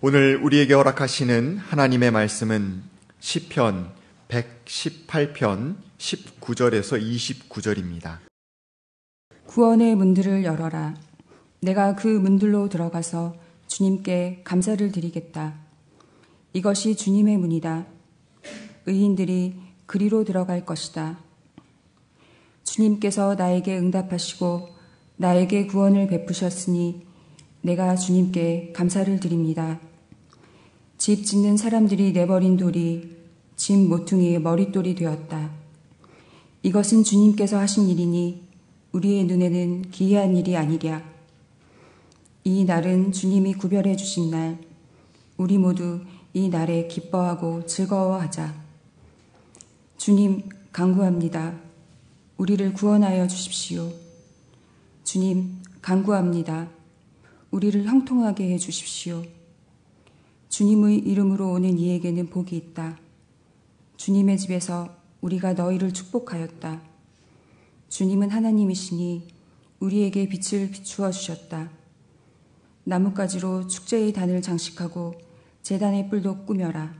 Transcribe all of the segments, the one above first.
오늘 우리에게 허락하시는 하나님의 말씀은 시편 118편 19절에서 29절입니다. 구원의 문들을 열어라. 내가 그 문들로 들어가서 주님께 감사를 드리겠다. 이것이 주님의 문이다. 의인들이 그리로 들어갈 것이다. 주님께서 나에게 응답하시고 나에게 구원을 베푸셨으니 내가 주님께 감사를 드립니다. 집 짓는 사람들이 내버린 돌이 집 모퉁이의 머릿돌이 되었다. 이것은 주님께서 하신 일이니 우리의 눈에는 기이한 일이 아니랴. 이 날은 주님이 구별해 주신 날, 우리 모두 이 날에 기뻐하고 즐거워하자. 주님, 강구합니다. 우리를 구원하여 주십시오. 주님, 강구합니다. 우리를 형통하게 해 주십시오. 주님의 이름으로 오는 이에게는 복이 있다. 주님의 집에서 우리가 너희를 축복하였다. 주님은 하나님이시니 우리에게 빛을 비추어 주셨다. 나뭇가지로 축제의 단을 장식하고 재단의 뿔도 꾸며라.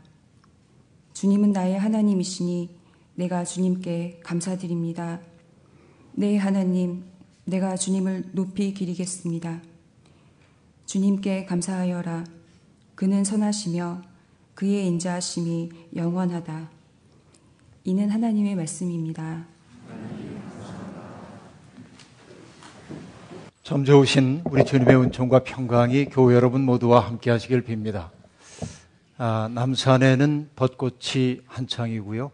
주님은 나의 하나님이시니 내가 주님께 감사드립니다. 네, 하나님, 내가 주님을 높이 기리겠습니다. 주님께 감사하여라. 그는 선하시며 그의 인자하심이 영원하다. 이는 하나님의 말씀입니다. 점 좋으신 우리 주님의 은총과 평강이 교회 여러분 모두와 함께 하시길 빕니다. 아, 남산에는 벚꽃이 한창이고요.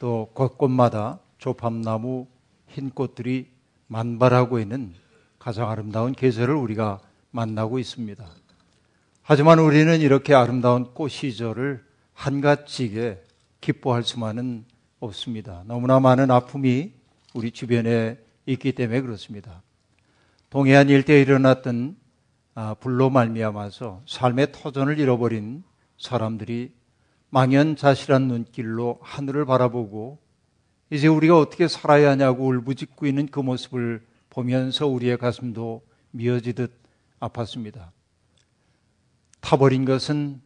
또 곳곳마다 조팝나무 흰 꽃들이 만발하고 있는 가장 아름다운 계절을 우리가 만나고 있습니다. 하지만 우리는 이렇게 아름다운 꽃 시절을 한가지게 기뻐할 수만은 없습니다. 너무나 많은 아픔이 우리 주변에 있기 때문에 그렇습니다. 동해안 일대에 일어났던 아, 불로 말미암아서 삶의 터전을 잃어버린 사람들이 망연자실한 눈길로 하늘을 바라보고 이제 우리가 어떻게 살아야 하냐고 울부짖고 있는 그 모습을 보면서 우리의 가슴도 미어지듯 아팠습니다. 타버린 것은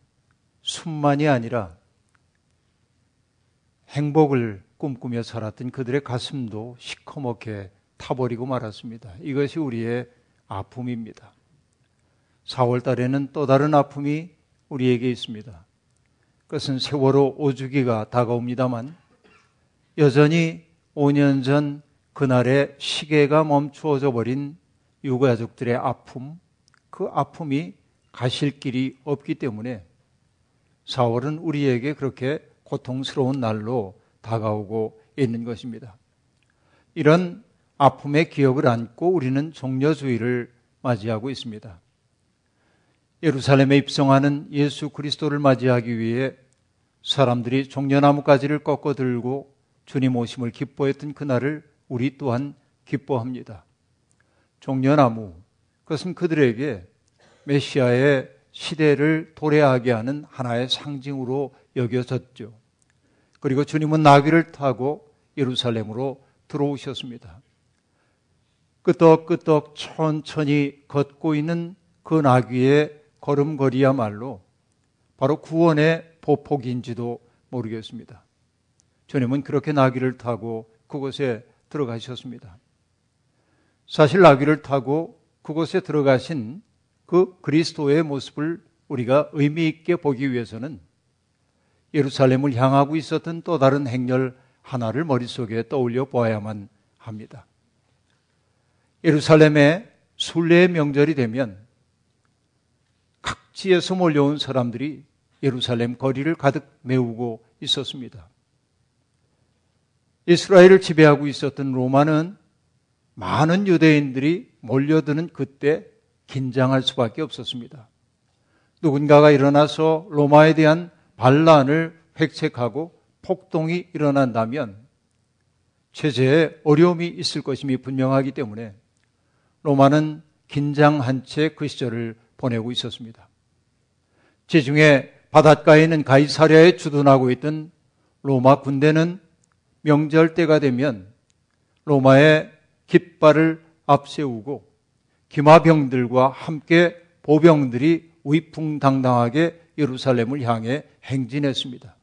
숨만이 아니라 행복을 꿈꾸며 살았던 그들의 가슴도 시커멓게 타버리고 말았습니다. 이것이 우리의 아픔입니다. 4월 달에는 또 다른 아픔이 우리에게 있습니다. 그것은 세월호 오주기가 다가옵니다만 여전히 5년 전 그날의 시계가 멈추어져 버린 유가족들의 아픔, 그 아픔이 가실 길이 없기 때문에 4월은 우리에게 그렇게 고통스러운 날로 다가오고 있는 것입니다. 이런 아픔의 기억을 안고 우리는 종려주의를 맞이하고 있습니다. 예루살렘에 입성하는 예수 그리스도를 맞이하기 위해 사람들이 종려나무가지를 꺾어 들고 주님 오심을 기뻐했던 그날을 우리 또한 기뻐합니다. 종려나무, 그것은 그들에게 메시아의 시대를 도래하게 하는 하나의 상징으로 여겨졌죠. 그리고 주님은 나귀를 타고 예루살렘으로 들어오셨습니다. 끄덕끄덕 천천히 걷고 있는 그 나귀의 걸음걸이야말로 바로 구원의 보폭인지도 모르겠습니다. 주님은 그렇게 나귀를 타고 그곳에 들어가셨습니다. 사실 나귀를 타고 그곳에 들어가신 그 그리스도의 모습을 우리가 의미 있게 보기 위해서는 예루살렘을 향하고 있었던 또 다른 행렬 하나를 머릿속에 떠올려 보아야만 합니다. 예루살렘의 순례의 명절이 되면 각지에서 몰려온 사람들이 예루살렘 거리를 가득 메우고 있었습니다. 이스라엘을 지배하고 있었던 로마는 많은 유대인들이 몰려드는 그때 긴장할 수밖에 없었습니다. 누군가가 일어나서 로마에 대한 반란을 획책하고 폭동이 일어난다면 체제에 어려움이 있을 것임이 분명하기 때문에 로마는 긴장한 채 그 시절을 보내고 있었습니다. 지중해 바닷가에 있는 가이사랴에 주둔하고 있던 로마 군대는 명절 때가 되면 로마의 깃발을 앞세우고 기마병들과 함께 보병들이 위풍당당하게 예루살렘을 향해 행진했습니다.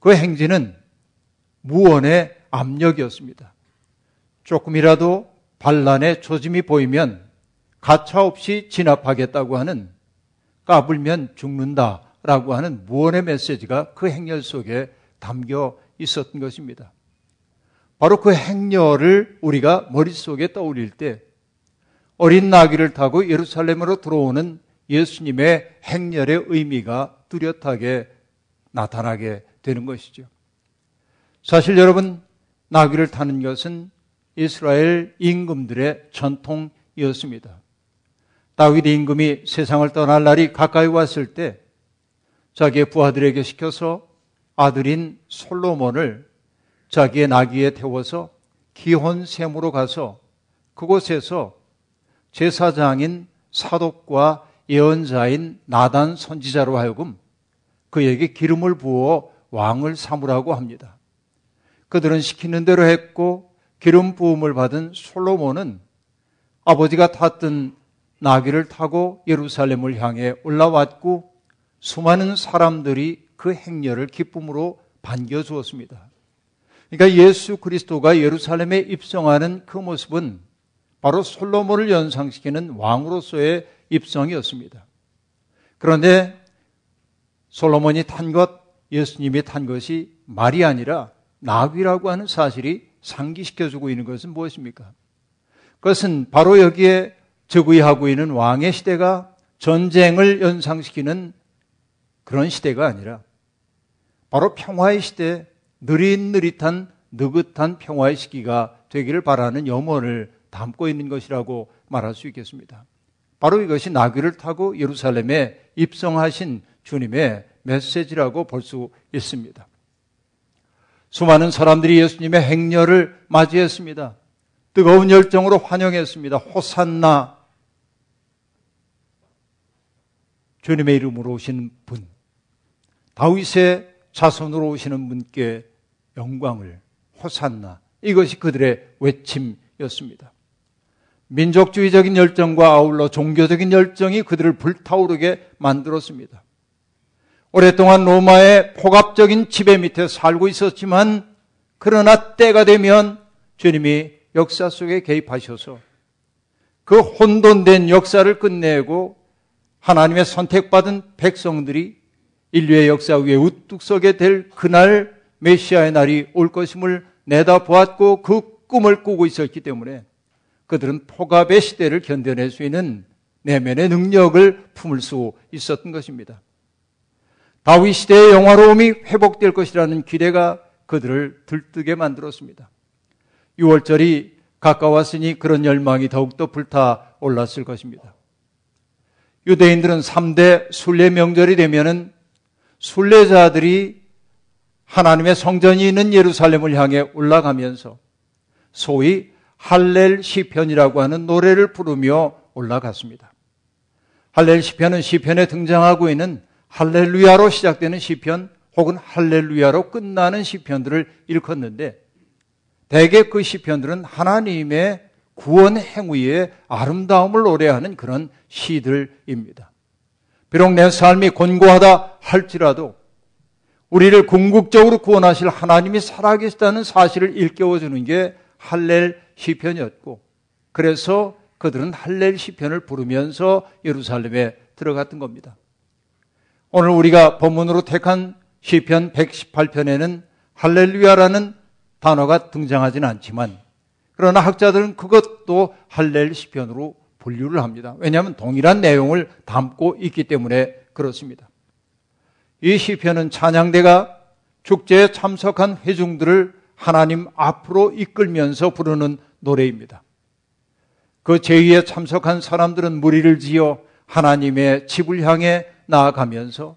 그 행진은 무언의 압력이었습니다. 조금이라도 반란의 조짐이 보이면 가차없이 진압하겠다고 하는 까불면 죽는다라고 하는 무언의 메시지가 그 행렬 속에 담겨 있었던 것입니다. 바로 그 행렬을 우리가 머릿속에 떠올릴 때 어린 나귀를 타고 예루살렘으로 들어오는 예수님의 행렬의 의미가 뚜렷하게 나타나게 되는 것이죠. 사실 여러분, 나귀를 타는 것은 이스라엘 임금들의 전통이었습니다. 다윗 임금이 세상을 떠날 날이 가까이 왔을 때 자기의 부하들에게 시켜서 아들인 솔로몬을 자기의 나귀에 태워서 기혼 샘으로 가서 그곳에서 제사장인 사독과 예언자인 나단 선지자로 하여금 그에게 기름을 부어 왕을 삼으라고 합니다. 그들은 시키는 대로 했고 기름 부음을 받은 솔로몬은 아버지가 탔던 나귀를 타고 예루살렘을 향해 올라왔고 수많은 사람들이 그 행렬을 기쁨으로 반겨 주었습니다. 그러니까 예수 그리스도가 예루살렘에 입성하는 그 모습은 바로 솔로몬을 연상시키는 왕으로서의 입성이었습니다. 그런데 솔로몬이 탄 것, 예수님이 탄 것이 말이 아니라 나귀라고 하는 사실이 상기시켜주고 있는 것은 무엇입니까? 그것은 바로 여기에 적의하고 있는 왕의 시대가 전쟁을 연상시키는 그런 시대가 아니라 바로 평화의 시대, 느릿느릿한 느긋한 평화의 시기가 되기를 바라는 염원을 담고 있는 것이라고 말할 수 있겠습니다. 바로 이것이 나귀를 타고 예루살렘에 입성하신 주님의 메시지라고 볼 수 있습니다. 수많은 사람들이 예수님의 행렬을 맞이했습니다. 뜨거운 열정으로 환영했습니다. 호산나 주님의 이름으로 오신 분, 다윗의 자손으로 오시는 분께 영광을 호산나 이것이 그들의 외침이었습니다. 민족주의적인 열정과 아울러 종교적인 열정이 그들을 불타오르게 만들었습니다. 오랫동안 로마의 폭압적인 지배 밑에 살고 있었지만 그러나 때가 되면 주님이 역사 속에 개입하셔서 그 혼돈된 역사를 끝내고 하나님의 선택받은 백성들이 인류의 역사 위에 우뚝 서게 될 그날 메시아의 날이 올 것임을 내다보았고 그 꿈을 꾸고 있었기 때문에 그들은 폭압의 시대를 견뎌낼 수 있는 내면의 능력을 품을 수 있었던 것입니다. 다윗 시대의 영화로움이 회복될 것이라는 기대가 그들을 들뜨게 만들었습니다. 6월절이 가까웠으니 그런 열망이 더욱더 불타 올랐을 것입니다. 유대인들은 3대 순례 명절이 되면은 순례자들이 하나님의 성전이 있는 예루살렘을 향해 올라가면서 소위 할렐 시편이라고 하는 노래를 부르며 올라갔습니다. 할렐 시편은 시편에 등장하고 있는 할렐루야로 시작되는 시편 혹은 할렐루야로 끝나는 시편들을 일컫는데 대개 그 시편들은 하나님의 구원 행위의 아름다움을 노래하는 그런 시들입니다. 비록 내 삶이 곤고하다 할지라도 우리를 궁극적으로 구원하실 하나님이 살아계시다는 사실을 일깨워주는 게 할렐 시편이었고 그래서 그들은 할렐 시편을 부르면서 예루살렘에 들어갔던 겁니다. 오늘 우리가 본문으로 택한 시편 118편에는 할렐루야라는 단어가 등장하지는 않지만 그러나 학자들은 그것도 할렐 시편으로 분류를 합니다. 왜냐하면 동일한 내용을 담고 있기 때문에 그렇습니다. 이 시편은 찬양대가 축제에 참석한 회중들을 하나님 앞으로 이끌면서 부르는 노래입니다. 그 제의에 참석한 사람들은 무리를 지어 하나님의 집을 향해 나아가면서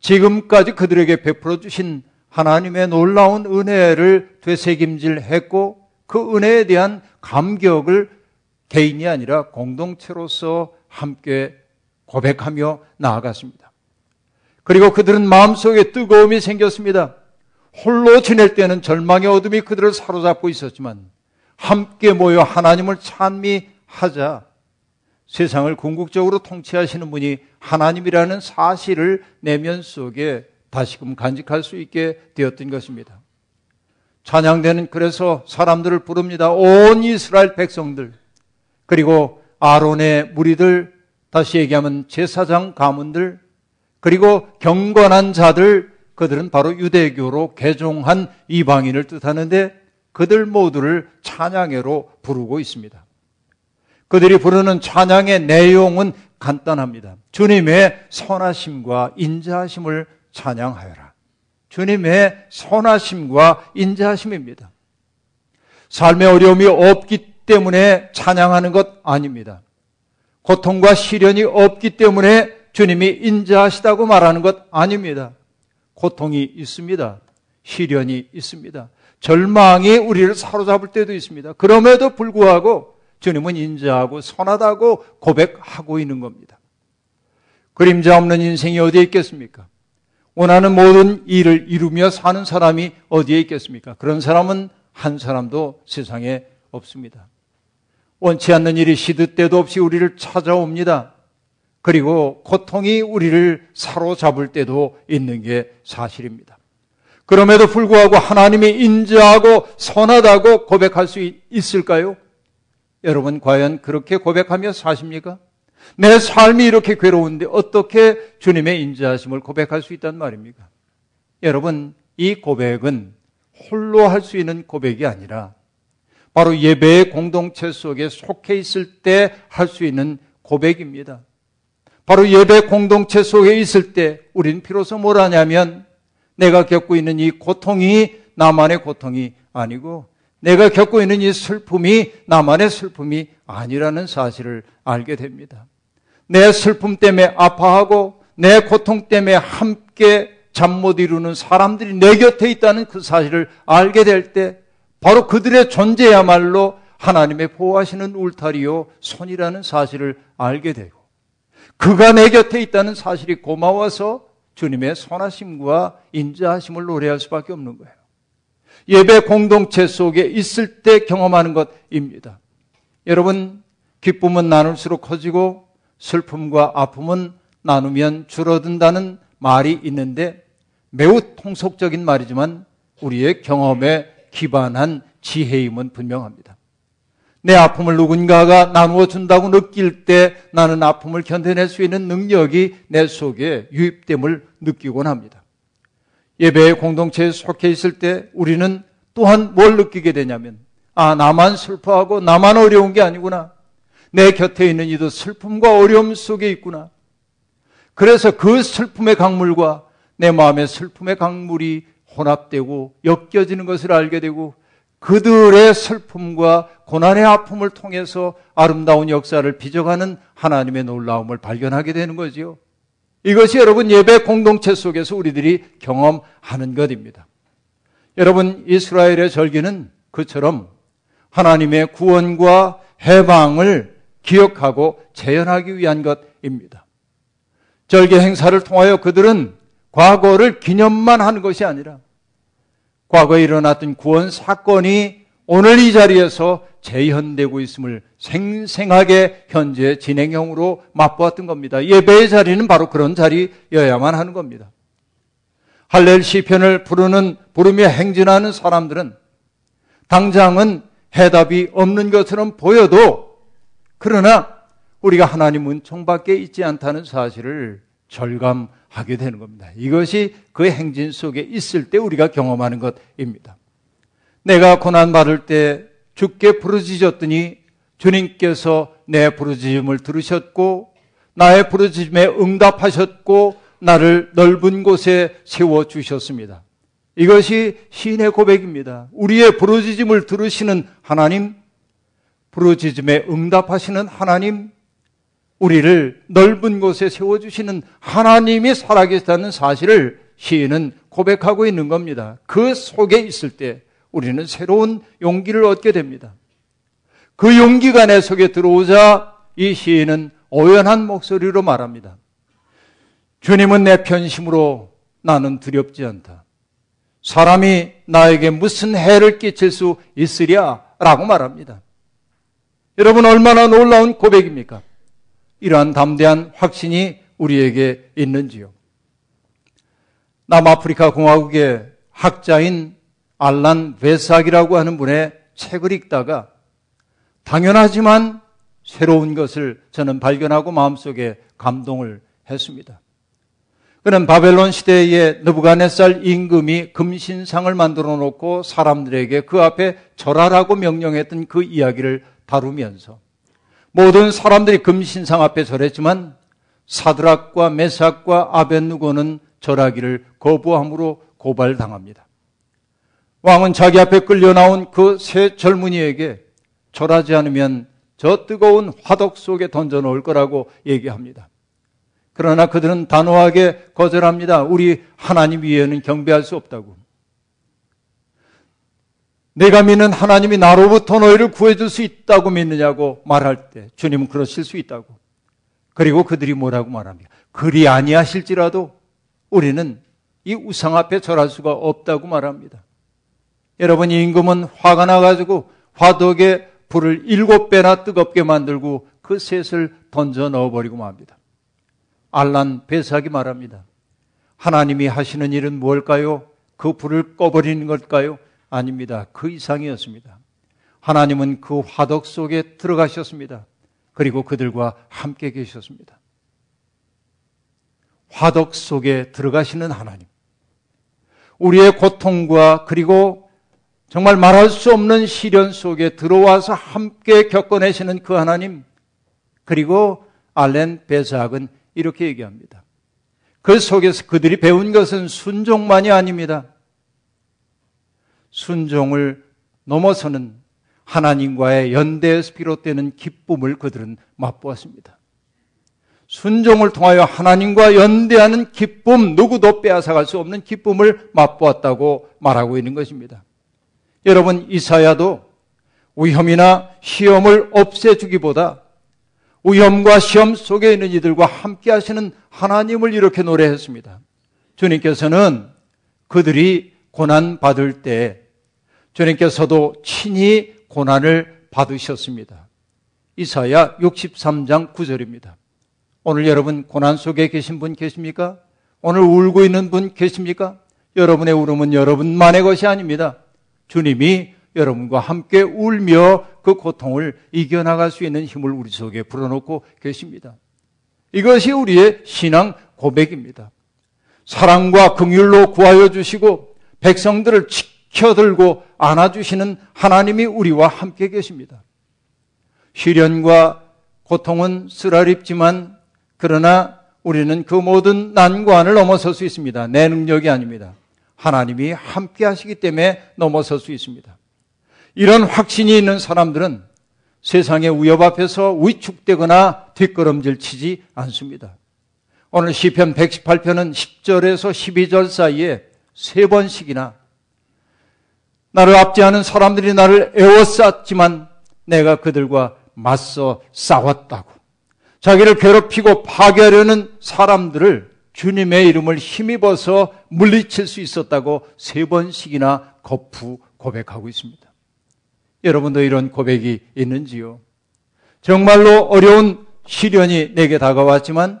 지금까지 그들에게 베풀어 주신 하나님의 놀라운 은혜를 되새김질 했고 그 은혜에 대한 감격을 개인이 아니라 공동체로서 함께 고백하며 나아갔습니다. 그리고 그들은 마음속에 뜨거움이 생겼습니다. 홀로 지낼 때는 절망의 어둠이 그들을 사로잡고 있었지만 함께 모여 하나님을 찬미하자 세상을 궁극적으로 통치하시는 분이 하나님이라는 사실을 내면 속에 다시금 간직할 수 있게 되었던 것입니다. 찬양대는 그래서 사람들을 부릅니다. 온 이스라엘 백성들, 그리고 아론의 무리들, 다시 얘기하면 제사장 가문들, 그리고 경건한 자들, 그들은 바로 유대교로 개종한 이방인을 뜻하는데 그들 모두를 찬양회로 부르고 있습니다. 그들이 부르는 찬양의 내용은 간단합니다. 주님의 선하심과 인자하심을 찬양하여라. 주님의 선하심과 인자하심입니다. 삶의 어려움이 없기 때문에 찬양하는 것 아닙니다. 고통과 시련이 없기 때문에 주님이 인자하시다고 말하는 것 아닙니다. 고통이 있습니다. 시련이 있습니다. 절망이 우리를 사로잡을 때도 있습니다. 그럼에도 불구하고 주님은 인자하고 선하다고 고백하고 있는 겁니다. 그림자 없는 인생이 어디에 있겠습니까? 원하는 모든 일을 이루며 사는 사람이 어디에 있겠습니까? 그런 사람은 한 사람도 세상에 없습니다. 원치 않는 일이 시드 때도 없이 우리를 찾아옵니다. 그리고 고통이 우리를 사로잡을 때도 있는 게 사실입니다. 그럼에도 불구하고 하나님이 인자하고 선하다고 고백할 수 있을까요? 여러분, 과연 그렇게 고백하며 사십니까? 내 삶이 이렇게 괴로운데 어떻게 주님의 인자하심을 고백할 수 있단 말입니까? 여러분, 이 고백은 홀로 할 수 있는 고백이 아니라 바로 예배의 공동체 속에 속해 있을 때 할 수 있는 고백입니다. 바로 예배 공동체 속에 있을 때 우리는 비로소 뭘 하냐면 내가 겪고 있는 이 고통이 나만의 고통이 아니고 내가 겪고 있는 이 슬픔이 나만의 슬픔이 아니라는 사실을 알게 됩니다. 내 슬픔 때문에 아파하고 내 고통 때문에 함께 잠 못 이루는 사람들이 내 곁에 있다는 그 사실을 알게 될 때 바로 그들의 존재야말로 하나님의 보호하시는 울타리요 손이라는 사실을 알게 되고 그가 내 곁에 있다는 사실이 고마워서 주님의 선하심과 인자하심을 노래할 수밖에 없는 거예요. 예배 공동체 속에 있을 때 경험하는 것입니다. 여러분, 기쁨은 나눌수록 커지고 슬픔과 아픔은 나누면 줄어든다는 말이 있는데 매우 통속적인 말이지만 우리의 경험에 기반한 지혜임은 분명합니다. 내 아픔을 누군가가 나누어 준다고 느낄 때 나는 아픔을 견뎌낼 수 있는 능력이 내 속에 유입됨을 느끼곤 합니다. 예배의 공동체에 속해 있을 때 우리는 또한 뭘 느끼게 되냐면, 아, 나만 슬퍼하고 나만 어려운 게 아니구나. 내 곁에 있는 이도 슬픔과 어려움 속에 있구나. 그래서 그 슬픔의 강물과 내 마음의 슬픔의 강물이 혼합되고 엮여지는 것을 알게 되고 그들의 슬픔과 고난의 아픔을 통해서 아름다운 역사를 빚어가는 하나님의 놀라움을 발견하게 되는 거지요. 이것이 여러분 예배 공동체 속에서 우리들이 경험하는 것입니다. 여러분 이스라엘의 절기는 그처럼 하나님의 구원과 해방을 기억하고 재현하기 위한 것입니다. 절개 행사를 통하여 그들은 과거를 기념만 하는 것이 아니라 과거에 일어났던 구원 사건이 오늘 이 자리에서 재현되고 있음을 생생하게 현재 진행형으로 맛보았던 겁니다. 예배의 자리는 바로 그런 자리여야만 하는 겁니다. 할렐 시편을 부르는 부르며 행진하는 사람들은 당장은 해답이 없는 것처럼 보여도 그러나 우리가 하나님 은총밖에 있지 않다는 사실을 절감 하게 되는 겁니다. 이것이 그 행진 속에 있을 때 우리가 경험하는 것입니다. 내가 고난 받을 때 주께 부르짖었더니 주님께서 내 부르짖음을 들으셨고 나의 부르짖음에 응답하셨고 나를 넓은 곳에 세워 주셨습니다. 이것이 시인의 고백입니다. 우리의 부르짖음을 들으시는 하나님, 부르짖음에 응답하시는 하나님, 우리를 넓은 곳에 세워주시는 하나님이 살아계시다는 사실을 시인은 고백하고 있는 겁니다. 그 속에 있을 때 우리는 새로운 용기를 얻게 됩니다. 그 용기가 내 속에 들어오자 이 시인은 오연한 목소리로 말합니다. 주님은 내 편심으로 나는 두렵지 않다. 사람이 나에게 무슨 해를 끼칠 수 있으랴? 라고 말합니다. 여러분, 얼마나 놀라운 고백입니까? 이러한 담대한 확신이 우리에게 있는지요? 남아프리카 공화국의 학자인 알란 베삭이라고 하는 분의 책을 읽다가 당연하지만 새로운 것을 저는 발견하고 마음속에 감동을 했습니다. 그는 바벨론 시대의 느부갓네살 임금이 금신상을 만들어 놓고 사람들에게 그 앞에 절하라고 명령했던 그 이야기를 다루면서 모든 사람들이 금신상 앞에 절했지만 사드락과 메삭과 아벤누고는 절하기를 거부함으로 고발당합니다. 왕은 자기 앞에 끌려 나온 그 세 젊은이에게 절하지 않으면 저 뜨거운 화덕 속에 던져 놓을 거라고 얘기합니다. 그러나 그들은 단호하게 거절합니다. 우리 하나님 위에는 경배할 수 없다고. 내가 믿는 하나님이 나로부터 너희를 구해줄 수 있다고 믿느냐고 말할 때 주님은 그러실 수 있다고. 그리고 그들이 뭐라고 말합니까? 그리 아니하실지라도 우리는 이 우상 앞에 절할 수가 없다고 말합니다. 여러분, 이 임금은 화가 나가지고 화덕에 불을 일곱 배나 뜨겁게 만들고 그 셋을 던져 넣어버리고 맙니다. 알란 베삭이 말합니다. 하나님이 하시는 일은 무엇일까요? 그 불을 꺼버리는 걸까요? 아닙니다. 그 이상이었습니다. 하나님은 그 화덕 속에 들어가셨습니다. 그리고 그들과 함께 계셨습니다. 화덕 속에 들어가시는 하나님. 우리의 고통과 그리고 정말 말할 수 없는 시련 속에 들어와서 함께 겪어내시는 그 하나님. 그리고 알렌 베삭은 이렇게 얘기합니다. 그 속에서 그들이 배운 것은 순종만이 아닙니다. 순종을 넘어서는 하나님과의 연대에서 비롯되는 기쁨을 그들은 맛보았습니다. 순종을 통하여 하나님과 연대하는 기쁨, 누구도 빼앗아갈 수 없는 기쁨을 맛보았다고 말하고 있는 것입니다. 여러분, 이사야도 위험이나 시험을 없애주기보다 위험과 시험 속에 있는 이들과 함께 하시는 하나님을 이렇게 노래했습니다. 주님께서는 그들이 고난 받을 때 주님께서도 친히 고난을 받으셨습니다. 이사야 63장 9절입니다. 오늘 여러분 고난 속에 계신 분 계십니까? 오늘 울고 있는 분 계십니까? 여러분의 울음은 여러분만의 것이 아닙니다. 주님이 여러분과 함께 울며 그 고통을 이겨나갈 수 있는 힘을 우리 속에 불어넣고 계십니다. 이것이 우리의 신앙 고백입니다. 사랑과 긍휼로 구하여 주시고 백성들을 지 켜들고 안아주시는 하나님이 우리와 함께 계십니다. 시련과 고통은 쓰라립지만 그러나 우리는 그 모든 난관을 넘어설 수 있습니다. 내 능력이 아닙니다. 하나님이 함께 하시기 때문에 넘어설 수 있습니다. 이런 확신이 있는 사람들은 세상의 위협 앞에서 위축되거나 뒷걸음질 치지 않습니다. 오늘 시편 118편은 10절에서 12절 사이에 세 번씩이나 나를 압제하는 사람들이 나를 에워쌌지만 내가 그들과 맞서 싸웠다고. 자기를 괴롭히고 파괴하려는 사람들을 주님의 이름을 힘입어서 물리칠 수 있었다고 세 번씩이나 거푸 고백하고 있습니다. 여러분도 이런 고백이 있는지요? 정말로 어려운 시련이 내게 다가왔지만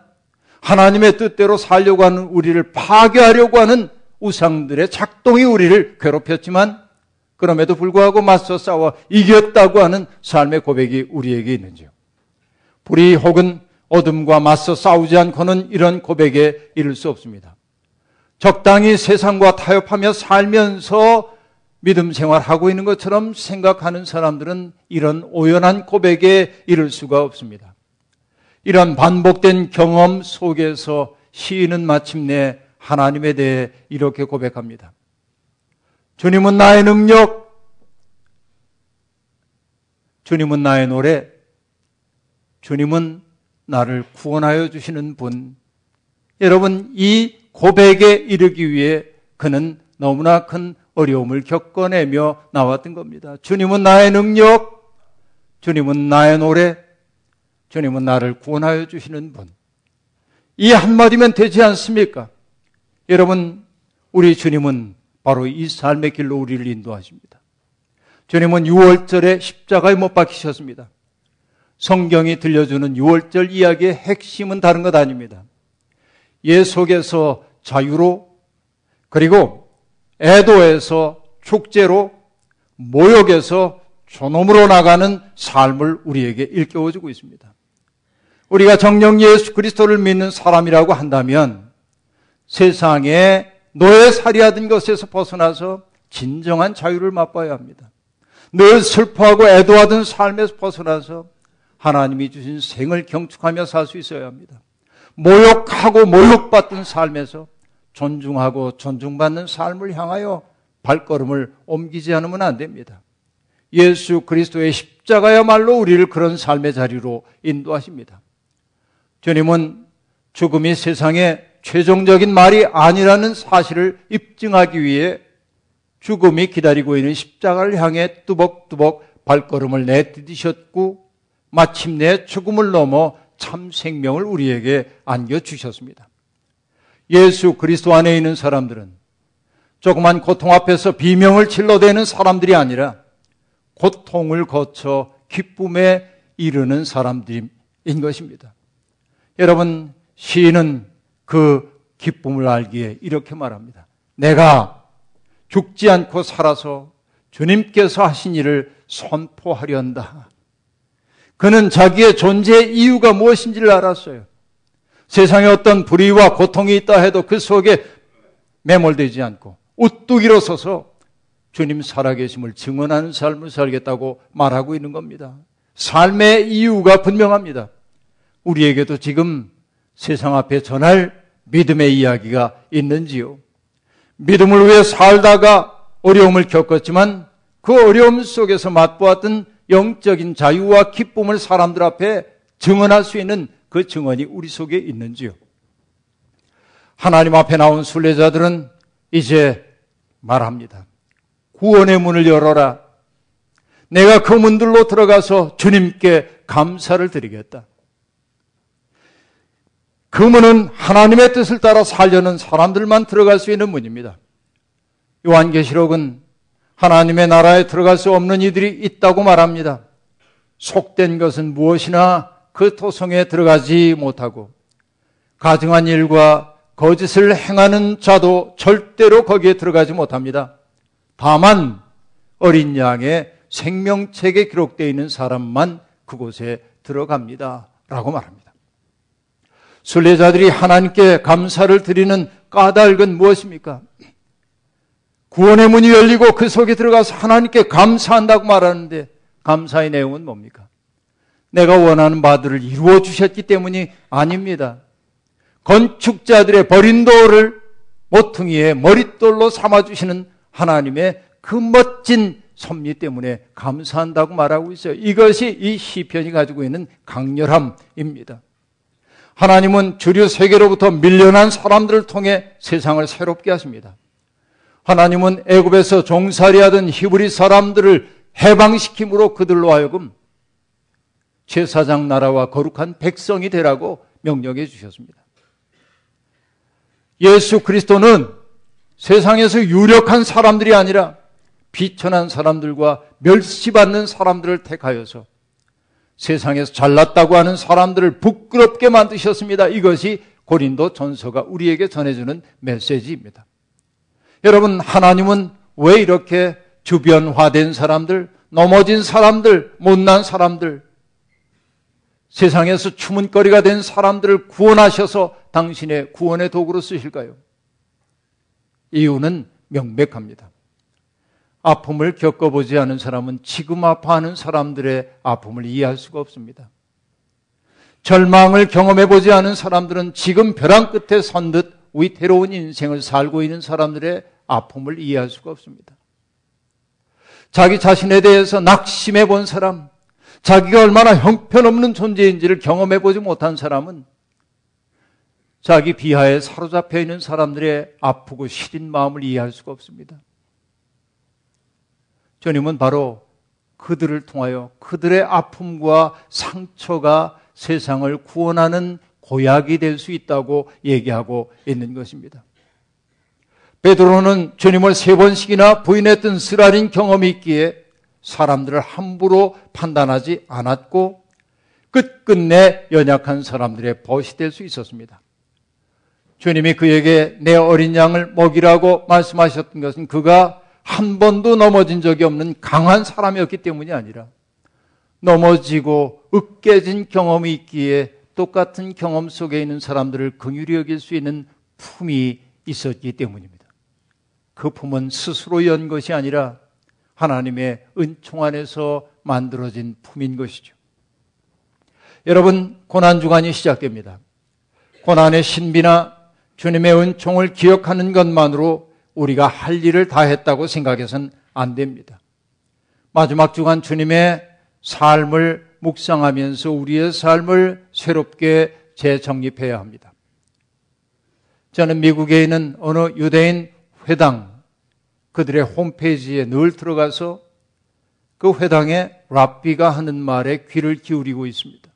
하나님의 뜻대로 살려고 하는 우리를 파괴하려고 하는 우상들의 작동이 우리를 괴롭혔지만 그럼에도 불구하고 맞서 싸워 이겼다고 하는 삶의 고백이 우리에게 있는지요? 불이 혹은 어둠과 맞서 싸우지 않고는 이런 고백에 이를 수 없습니다. 적당히 세상과 타협하며 살면서 믿음 생활하고 있는 것처럼 생각하는 사람들은 이런 오연한 고백에 이를 수가 없습니다. 이런 반복된 경험 속에서 시인은 마침내 하나님에 대해 이렇게 고백합니다. 주님은 나의 능력, 주님은 나의 노래, 주님은 나를 구원하여 주시는 분. 여러분, 이 고백에 이르기 위해 그는 너무나 큰 어려움을 겪어내며 나왔던 겁니다. 주님은 나의 능력, 주님은 나의 노래, 주님은 나를 구원하여 주시는 분. 이 한마디면 되지 않습니까? 여러분, 우리 주님은 바로 이 삶의 길로 우리를 인도하십니다. 주님은 6월절에 십자가에 못 박히셨습니다. 성경이 들려주는 6월절 이야기의 핵심은 다른 것 아닙니다. 예 속에서 자유로 그리고 애도에서 축제로 모욕에서 존엄으로 나가는 삶을 우리에게 일깨워주고 있습니다. 우리가 정령 예수 그리스도를 믿는 사람이라고 한다면 세상에 노예살이하던 것에서 벗어나서 진정한 자유를 맛봐야 합니다. 늘 슬퍼하고 애도하던 삶에서 벗어나서 하나님이 주신 생을 경축하며 살 수 있어야 합니다. 모욕하고 모욕받던 삶에서 존중하고 존중받는 삶을 향하여 발걸음을 옮기지 않으면 안 됩니다. 예수 그리스도의 십자가야말로 우리를 그런 삶의 자리로 인도하십니다. 주님은 죽음이 세상의 최종적인 말이 아니라는 사실을 입증하기 위해 죽음이 기다리고 있는 십자가를 향해 뚜벅뚜벅 발걸음을 내디디셨고 마침내 죽음을 넘어 참 생명을 우리에게 안겨주셨습니다. 예수 그리스도 안에 있는 사람들은 조그만 고통 앞에서 비명을 질러대는 사람들이 아니라 고통을 거쳐 기쁨에 이르는 사람들인 것입니다. 여러분, 시인은 그 기쁨을 알기에 이렇게 말합니다. 내가 죽지 않고 살아서 주님께서 하신 일을 선포하려 한다. 그는 자기의 존재 이유가 무엇인지를 알았어요. 세상에 어떤 불의와 고통이 있다 해도 그 속에 매몰되지 않고 우뚝 일어서서 주님 살아계심을 증언하는 삶을 살겠다고 말하고 있는 겁니다. 삶의 이유가 분명합니다. 우리에게도 지금 세상 앞에 전할 믿음의 이야기가 있는지요? 믿음을 위해 살다가 어려움을 겪었지만 그 어려움 속에서 맛보았던 영적인 자유와 기쁨을 사람들 앞에 증언할 수 있는 그 증언이 우리 속에 있는지요? 하나님 앞에 나온 순례자들은 이제 말합니다. 구원의 문을 열어라. 내가 그 문들로 들어가서 주님께 감사를 드리겠다. 그 문은 하나님의 뜻을 따라 살려는 사람들만 들어갈 수 있는 문입니다. 요한계시록은 하나님의 나라에 들어갈 수 없는 이들이 있다고 말합니다. 속된 것은 무엇이나 그 토성에 들어가지 못하고 가증한 일과 거짓을 행하는 자도 절대로 거기에 들어가지 못합니다. 다만 어린 양의 생명책에 기록되어 있는 사람만 그곳에 들어갑니다. 라고 말합니다. 순례자들이 하나님께 감사를 드리는 까닭은 무엇입니까? 구원의 문이 열리고 그 속에 들어가서 하나님께 감사한다고 말하는데 감사의 내용은 뭡니까? 내가 원하는 바들을 이루어 주셨기 때문이 아닙니다. 건축자들의 버린 돌을 모퉁이에 머릿돌로 삼아 주시는 하나님의 그 멋진 섭리 때문에 감사한다고 말하고 있어요. 이것이 이 시편이 가지고 있는 강렬함입니다. 하나님은 주류 세계로부터 밀려난 사람들을 통해 세상을 새롭게 하십니다. 하나님은 애굽에서 종살이하던 히브리 사람들을 해방시킴으로 그들로 하여금 제사장 나라와 거룩한 백성이 되라고 명령해 주셨습니다. 예수 그리스도는 세상에서 유력한 사람들이 아니라 비천한 사람들과 멸시받는 사람들을 택하여서 세상에서 잘났다고 하는 사람들을 부끄럽게 만드셨습니다. 이것이 고린도 전서가 우리에게 전해주는 메시지입니다. 여러분, 하나님은 왜 이렇게 주변화된 사람들, 넘어진 사람들, 못난 사람들, 세상에서 추문거리가 된 사람들을 구원하셔서 당신의 구원의 도구로 쓰실까요? 이유는 명백합니다. 아픔을 겪어보지 않은 사람은 지금 아파하는 사람들의 아픔을 이해할 수가 없습니다. 절망을 경험해보지 않은 사람들은 지금 벼랑 끝에 선 듯 위태로운 인생을 살고 있는 사람들의 아픔을 이해할 수가 없습니다. 자기 자신에 대해서 낙심해 본 사람, 자기가 얼마나 형편없는 존재인지를 경험해 보지 못한 사람은 자기 비하에 사로잡혀 있는 사람들의 아프고 시린 마음을 이해할 수가 없습니다. 주님은 바로 그들을 통하여 그들의 아픔과 상처가 세상을 구원하는 고약이 될 수 있다고 얘기하고 있는 것입니다. 베드로는 주님을 세 번씩이나 부인했던 쓰라린 경험이 있기에 사람들을 함부로 판단하지 않았고 끝끝내 연약한 사람들의 벗이 될 수 있었습니다. 주님이 그에게 내 어린 양을 먹이라고 말씀하셨던 것은 그가 한 번도 넘어진 적이 없는 강한 사람이었기 때문이 아니라 넘어지고 으깨진 경험이 있기에 똑같은 경험 속에 있는 사람들을 긍휼히 여길 수 있는 품이 있었기 때문입니다. 그 품은 스스로 연 것이 아니라 하나님의 은총 안에서 만들어진 품인 것이죠. 여러분, 고난주간이 시작됩니다. 고난의 신비나 주님의 은총을 기억하는 것만으로 우리가 할 일을 다 했다고 생각해서는 안 됩니다. 마지막 주간 주님의 삶을 묵상하면서 우리의 삶을 새롭게 재정립해야 합니다. 저는 미국에 있는 어느 유대인 회당 그들의 홈페이지에 늘 들어가서 그 회당에 랍비가 하는 말에 귀를 기울이고 있습니다.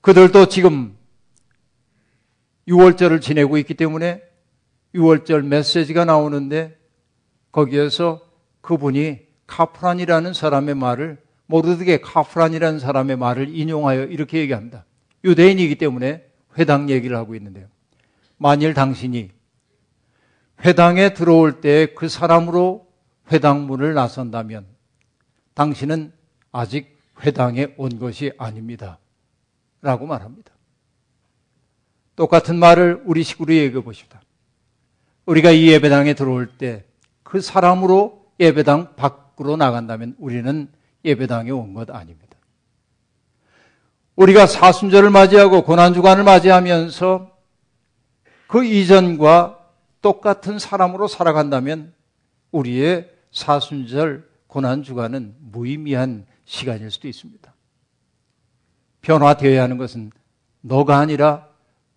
그들도 지금 6월절을 지내고 있기 때문에 6월절 메시지가 나오는데 거기에서 그분이 카프란이라는 사람의 말을 모르드게 카프란이라는 사람의 말을 인용하여 이렇게 얘기합니다. 유대인이기 때문에 회당 얘기를 하고 있는데요. 만일 당신이 회당에 들어올 때 그 사람으로 회당 문을 나선다면 당신은 아직 회당에 온 것이 아닙니다. 라고 말합니다. 똑같은 말을 우리 식으로 얘기해 보십니다. 우리가 이 예배당에 들어올 때 그 사람으로 예배당 밖으로 나간다면 우리는 예배당에 온 것 아닙니다. 우리가 사순절을 맞이하고 고난주간을 맞이하면서 그 이전과 똑같은 사람으로 살아간다면 우리의 사순절 고난주간은 무의미한 시간일 수도 있습니다. 변화되어야 하는 것은 너가 아니라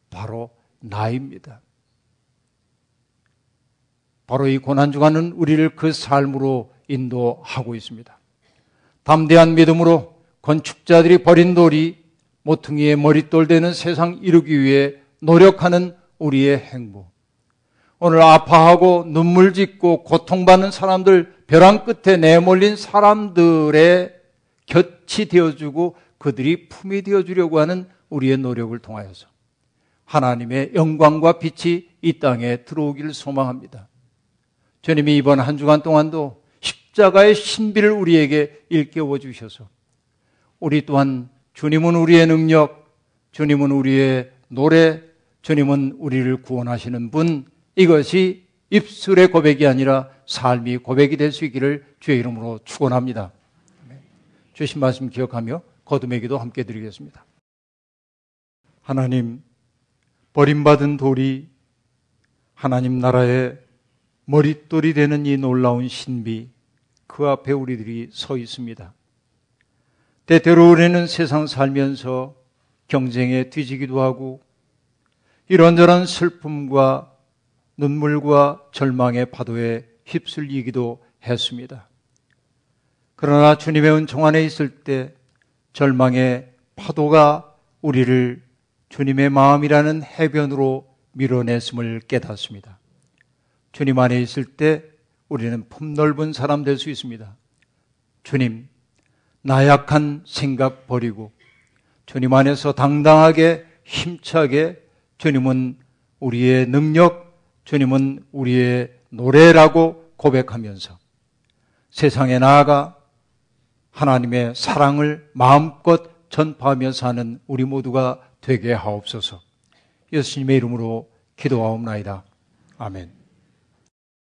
바로 나입니다. 바로 이 고난주간은 우리를 그 삶으로 인도하고 있습니다. 담대한 믿음으로 건축자들이 버린 돌이 모퉁이에 머릿돌 되는 세상 이루기 위해 노력하는 우리의 행보. 오늘 아파하고 눈물 짓고 고통받는 사람들, 벼랑 끝에 내몰린 사람들의 곁이 되어주고 그들이 품이 되어주려고 하는 우리의 노력을 통하여서 하나님의 영광과 빛이 이 땅에 들어오기를 소망합니다. 주님이 이번 한 주간 동안도 십자가의 신비를 우리에게 일깨워 주셔서 우리 또한 주님은 우리의 능력, 주님은 우리의 노래, 주님은 우리를 구원하시는 분, 이것이 입술의 고백이 아니라 삶이 고백이 될 수 있기를 주의 이름으로 축원합니다. 주신 말씀 기억하며 거듭의 기도 함께 드리겠습니다. 하나님, 버림받은 돌이 하나님 나라의 머릿돌이 되는 이 놀라운 신비, 그 앞에 우리들이 서 있습니다. 때때로 우리는 세상 살면서 경쟁에 뒤지기도 하고 이런저런 슬픔과 눈물과 절망의 파도에 휩쓸리기도 했습니다. 그러나 주님의 은총 안에 있을 때 절망의 파도가 우리를 주님의 마음이라는 해변으로 밀어냈음을 깨닫습니다. 주님 안에 있을 때 우리는 품넓은 사람 될 수 있습니다. 주님, 나약한 생각 버리고 주님 안에서 당당하게 힘차게 주님은 우리의 능력, 주님은 우리의 노래라고 고백하면서 세상에 나아가 하나님의 사랑을 마음껏 전파하며 사는 우리 모두가 되게 하옵소서. 예수님의 이름으로 기도하옵나이다. 아멘.